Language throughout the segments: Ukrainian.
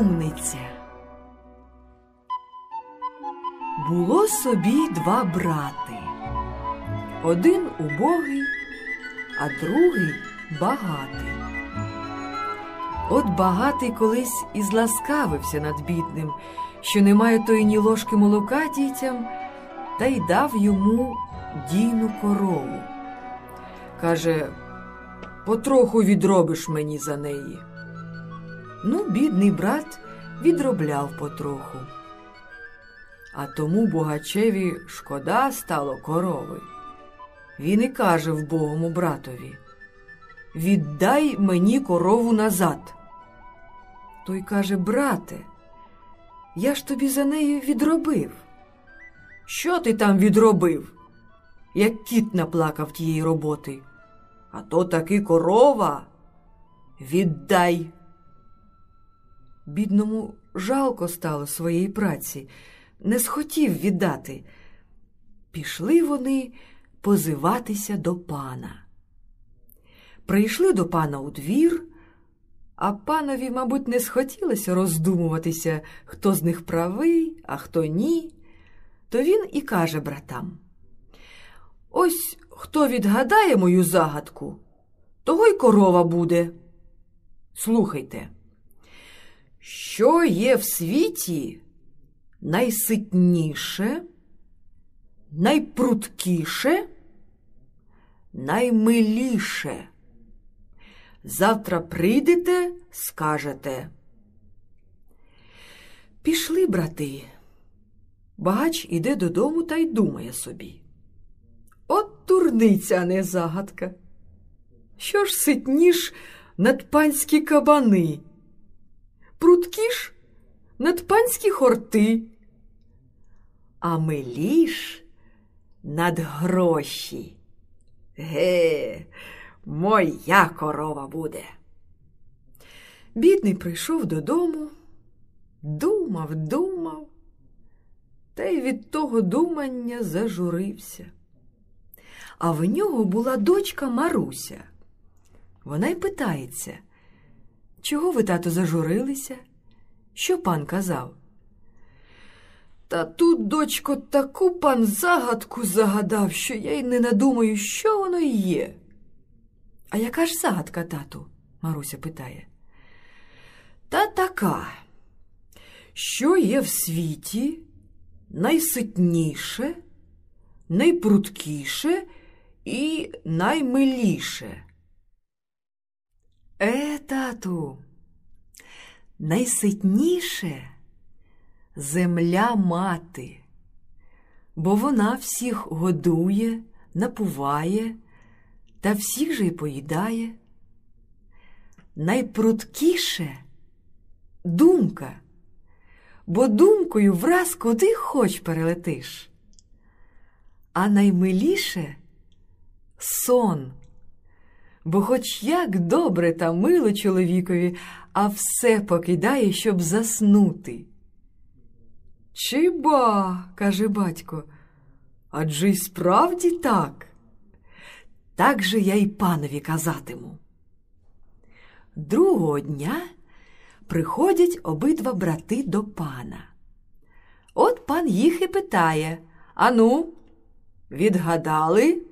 Розумниця. Було собі два брати. Один убогий, а другий багатий. От багатий колись і зласкавився над бідним, що немає тої ні ложки молока дітям, та й дав йому дійну корову. Каже, потроху відробиш мені за неї. Ну, бідний брат відробляв потроху. А тому богачеві шкода стало корови. Він і каже вбогому братові Віддай мені корову назад. Той каже, брате, я ж тобі за нею відробив. Що ти там відробив? Як кіт наплакав тієї роботи. А то таки корова. Віддай. Бідному жалко стало своєї праці, не схотів віддати. Пішли вони позиватися до пана. Прийшли до пана у двір, а панові, мабуть, не схотілося роздумуватися, хто з них правий, а хто ні. То він і каже братам: Ось хто відгадає мою загадку, того й корова буде. Слухайте, що є в світі найситніше, найпруткіше, наймиліше? Завтра прийдете, скажете. Пішли, брати. Багач іде додому та й думає собі. От турниця, не загадка. Що ж ситніш над панські кабани? Прудкіш над панські хорти, а миліш над гроші. Ге, моя корова буде. Бідний прийшов додому, думав, думав, та й від того думання зажурився. А в нього була дочка Маруся. Вона й питається, чого ви, тато, зажурилися? Що пан казав? Та тут, дочко, таку пан загадку загадав, що я й не надумаю, що воно є. А яка ж загадка, тату? Маруся питає. Та така, що є в світі найситніше, найпруткіше і наймиліше. Е, тату, найситніше земля мати, бо вона всіх годує, напуває та всіх же й поїдає. Найпруткіше думка, бо думкою враз куди хоч перелетиш. А наймиліше сон, бо хоч як добре та мило чоловікові, а все покидає, щоб заснути. Чи ба, каже батько, адже й справді так. Так же я й панові казатиму. Другого дня приходять обидва брати до пана. От пан їх і питає Ану, відгадали?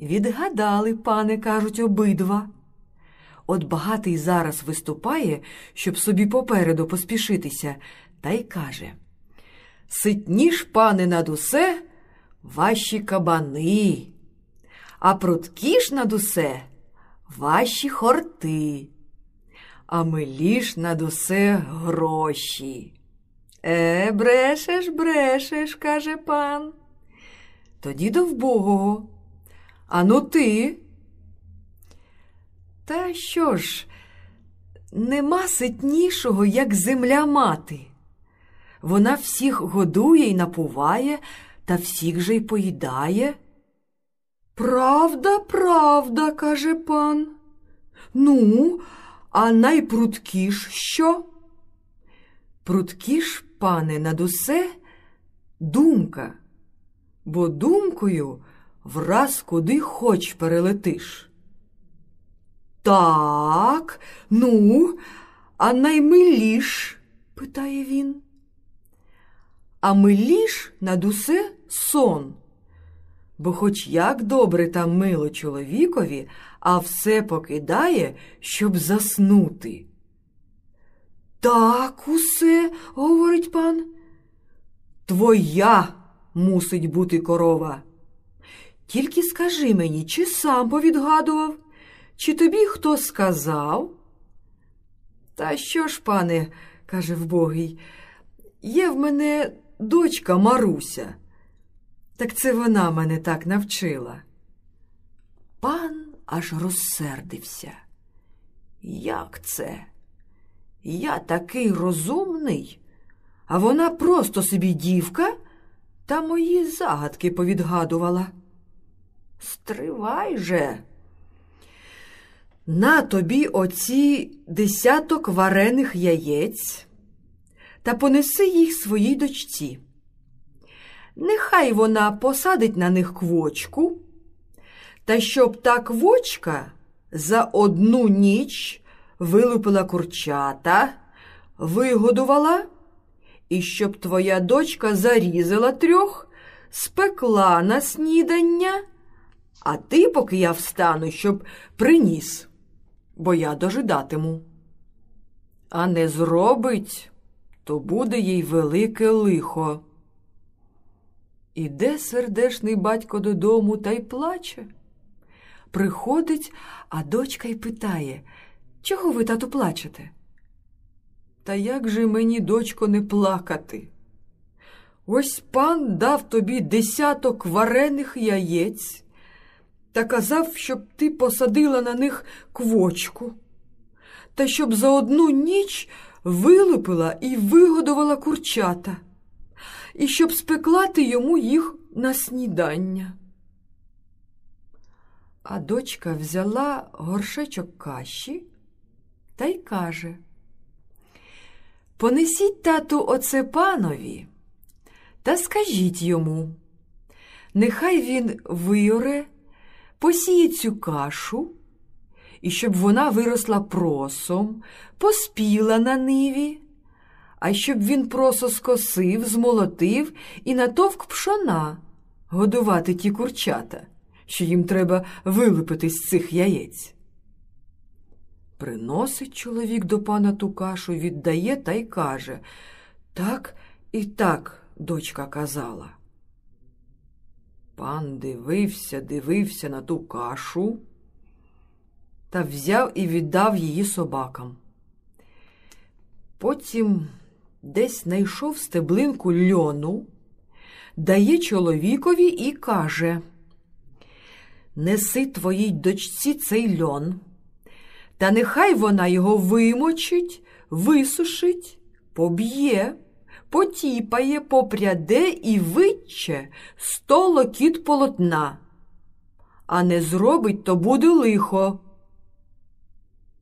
Відгадали, пане, кажуть обидва. От багатий зараз виступає, щоб собі попереду поспішитися, та й каже Ситніш, пане, над усе ваші кабани, а пруткіш над усе ваші хорти, а миліш над усе гроші. Е, брешеш, брешеш, каже пан. Тоді до вбогого. Ану ти. Та що ж, нема ситнішого, як земля мати. Вона всіх годує і напуває, та всіх же й поїдає. Правда, правда, каже пан. Ну, а найпруткіш що? Пруткіш, пане, над усе думка, бо думкою враз куди хоч перелетиш. Так, ну, а наймиліш? питає він. А миліш над усе сон. Бо хоч як добре там мило чоловікові, а все покидає, щоб заснути. Так усе, говорить пан, твоя мусить бути корова. Тільки скажи мені, чи сам повідгадував, чи тобі хто сказав? Та що ж, пане, каже вбогий, є в мене дочка Маруся. Так це вона мене так навчила. Пан аж розсердився. Як це? Я такий розумний, а вона просто собі дівка та мої загадки повідгадувала. Стривай же. На тобі оці десяток варених яєць та понеси їх своїй дочці. Нехай вона посадить на них квочку, та щоб та квочка за одну ніч вилупила курчата, вигодувала, і щоб твоя дочка зарізала трьох, спекла на снідання, а ти, поки я встану, щоб приніс, бо я дожидатиму. А не зробить, то буде їй велике лихо. Іде сердешний батько додому та й плаче. Приходить, а дочка й питає, чого ви, тату, плачете? Та як же мені, дочко, не плакати? Ось пан дав тобі десяток варених яєць та казав, щоб ти посадила на них квочку, та щоб за одну ніч вилупила і вигодувала курчата, і щоб спекла ти йому їх на снідання. А дочка взяла горшечок каші та й каже Понесіть тату оце панові та скажіть йому, нехай він виоре, посіє цю кашу, і щоб вона виросла просом, поспіла на ниві, а щоб він просо скосив, змолотив і натовк пшона годувати ті курчата, що їм треба вилипити з цих яєць. Приносить чоловік до пана ту кашу, віддає та й каже так і так, дочка казала. Пан дивився, дивився на ту кашу та взяв і віддав її собакам. Потім десь знайшов стеблинку льону, дає чоловікові і каже Неси твоїй дочці цей льон, та нехай вона його вимочить, висушить, поб'є, потіпає, попряде і витче сто локіт полотна, а не зробить, то буде лихо.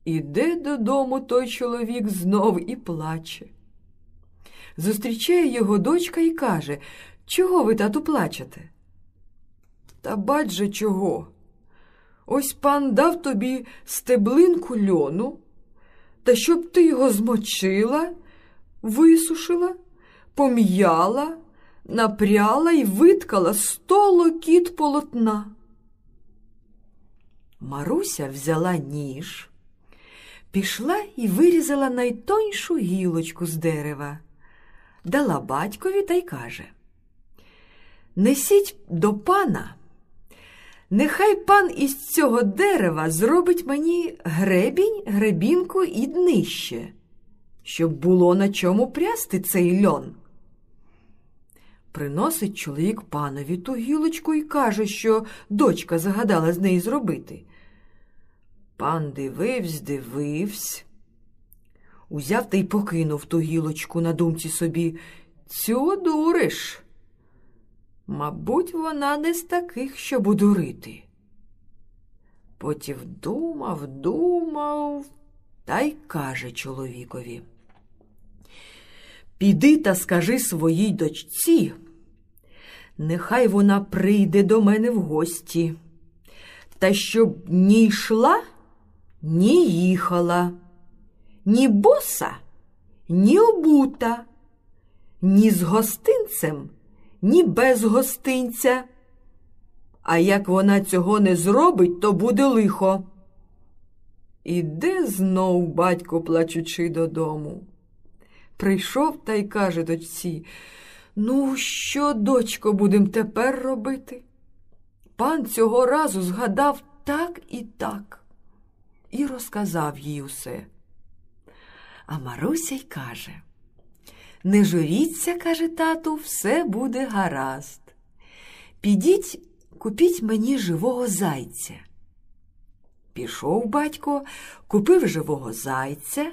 Іде додому той чоловік знов і плаче. Зустрічає його дочка і каже, чого ви, тату, плачете? Та бач же чого? Ось пан дав тобі стеблинку льону, та щоб ти його змочила, висушила, пом'яла, напряла і виткала сто локіт полотна. Маруся взяла ніж, пішла і вирізала найтоньшу гілочку з дерева, дала батькові та й каже Несіть до пана. Нехай пан із цього дерева зробить мені гребінь, гребінку і днище, щоб було на чому прясти цей льон. Приносить чоловік панові ту гілочку і каже, що дочка загадала з неї зробити. Пан дививсь, дививсь, узяв та й покинув ту гілочку на думці собі. Цю дуриш. Мабуть, вона не з таких, щоб удурити. Потім думав, думав та й каже чоловікові. Піди та скажи своїй дочці, нехай вона прийде до мене в гості, та щоб ні йшла, ні їхала, ні боса, ні обута, ні з гостинцем, ні без гостинця. А як вона цього не зробить, то буде лихо. Іде знов батько, плачучи додому. Прийшов та й каже дочці Ну, що, дочко, будем тепер робити? Пан цього разу згадав так і так і розказав їй усе. А Маруся й каже Не журіться, каже тату, все буде гаразд. Підіть, купіть мені живого зайця. Пішов батько, купив живого зайця,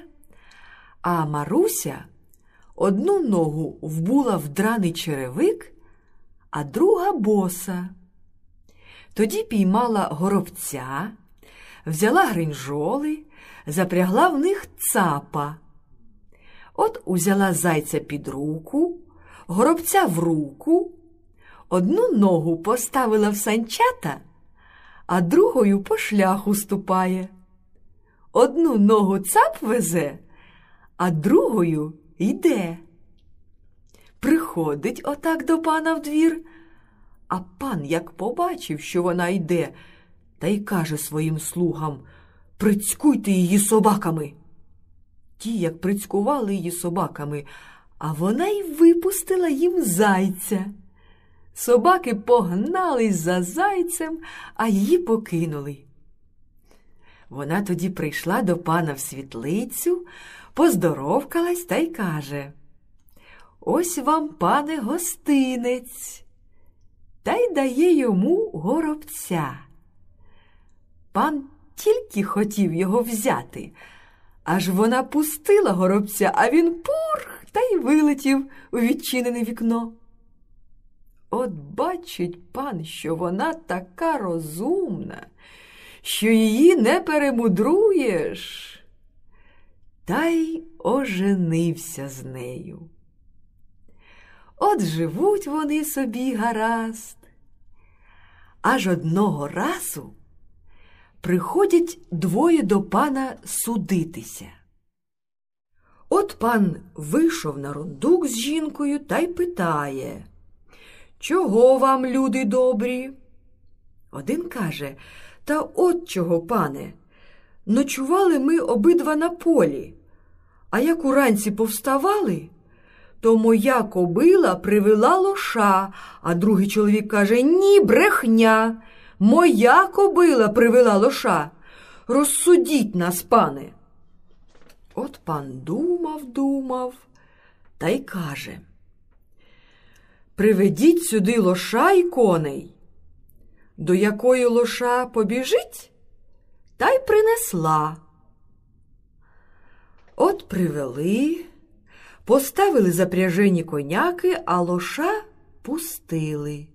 а Маруся одну ногу вбула в драний черевик, а друга боса. Тоді піймала горобця, взяла гринжоли, запрягла в них цапа. От узяла зайця під руку, горобця в руку, одну ногу поставила в санчата, а другою по шляху ступає. Одну ногу цап везе, а другою йде. Приходить отак до пана в двір, а пан, як побачив, що вона йде, та й каже своїм слугам Прицькуйте її собаками. Ті, як прицькували її собаками, а вона й випустила їм зайця. Собаки погнались за зайцем, а її покинули. Вона тоді прийшла до пана в світлицю, поздоровкалась та й каже Ось вам, пане, гостинець, та й дає йому горобця. Пан тільки хотів його взяти, аж вона пустила горобця, а він пурх та й вилетів у відчинене вікно. От бачить пан, що вона така розумна, що її не перемудруєш, та й оженився з нею. От живуть вони собі гаразд. Аж одного разу приходять двоє до пана судитися. От пан вийшов на рундук з жінкою та й питає, Чого вам, люди добрі? Один каже, Та от чого, пане, ночували ми обидва на полі, а як уранці повставали, то моя кобила привела лоша, а другий чоловік каже Ні, брехня. Моя кобила привела лоша. Розсудіть нас, пане. От пан думав, думав та й каже Приведіть сюди лоша й коней. До якої лоша побіжить, та й принесла. От привели, поставили запряжені коняки, а лоша пустили.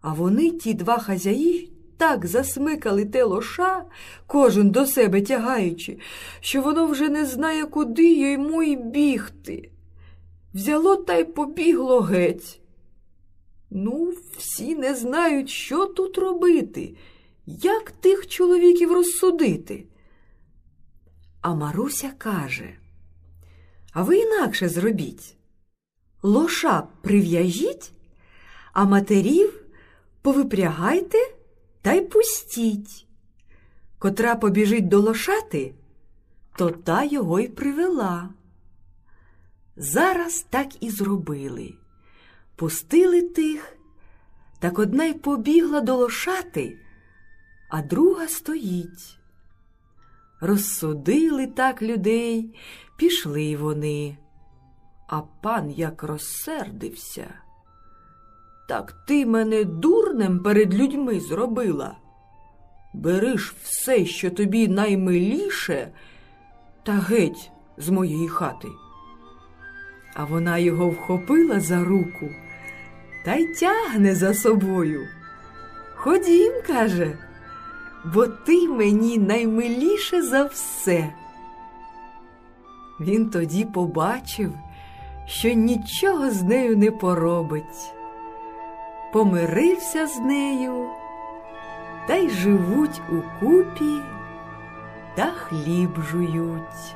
А вони, ті два хазяї, так засмикали те лоша, кожен до себе тягаючи, що воно вже не знає, куди йому й бігти. Взяло та й побігло геть. Ну, всі не знають, що тут робити, як тих чоловіків розсудити. А Маруся каже, а ви інакше зробіть. Лоша прив'яжіть, а матерів повипрягайте та й пустіть. Котра побіжить до лошати, то та його й привела. Зараз так і зробили. Пустили тих, так одна й побігла до лошати, а друга стоїть. Розсудили так людей, пішли вони. А пан як розсердився. Так ти мене дурнем перед людьми зробила. Бериш все, що тобі наймиліше, та геть з моєї хати. А вона його вхопила за руку та й тягне за собою. Ходім, каже, бо ти мені наймиліше за все. Він тоді побачив, що нічого з нею не поробить помирився з нею, та й живуть у купі та хліб жують.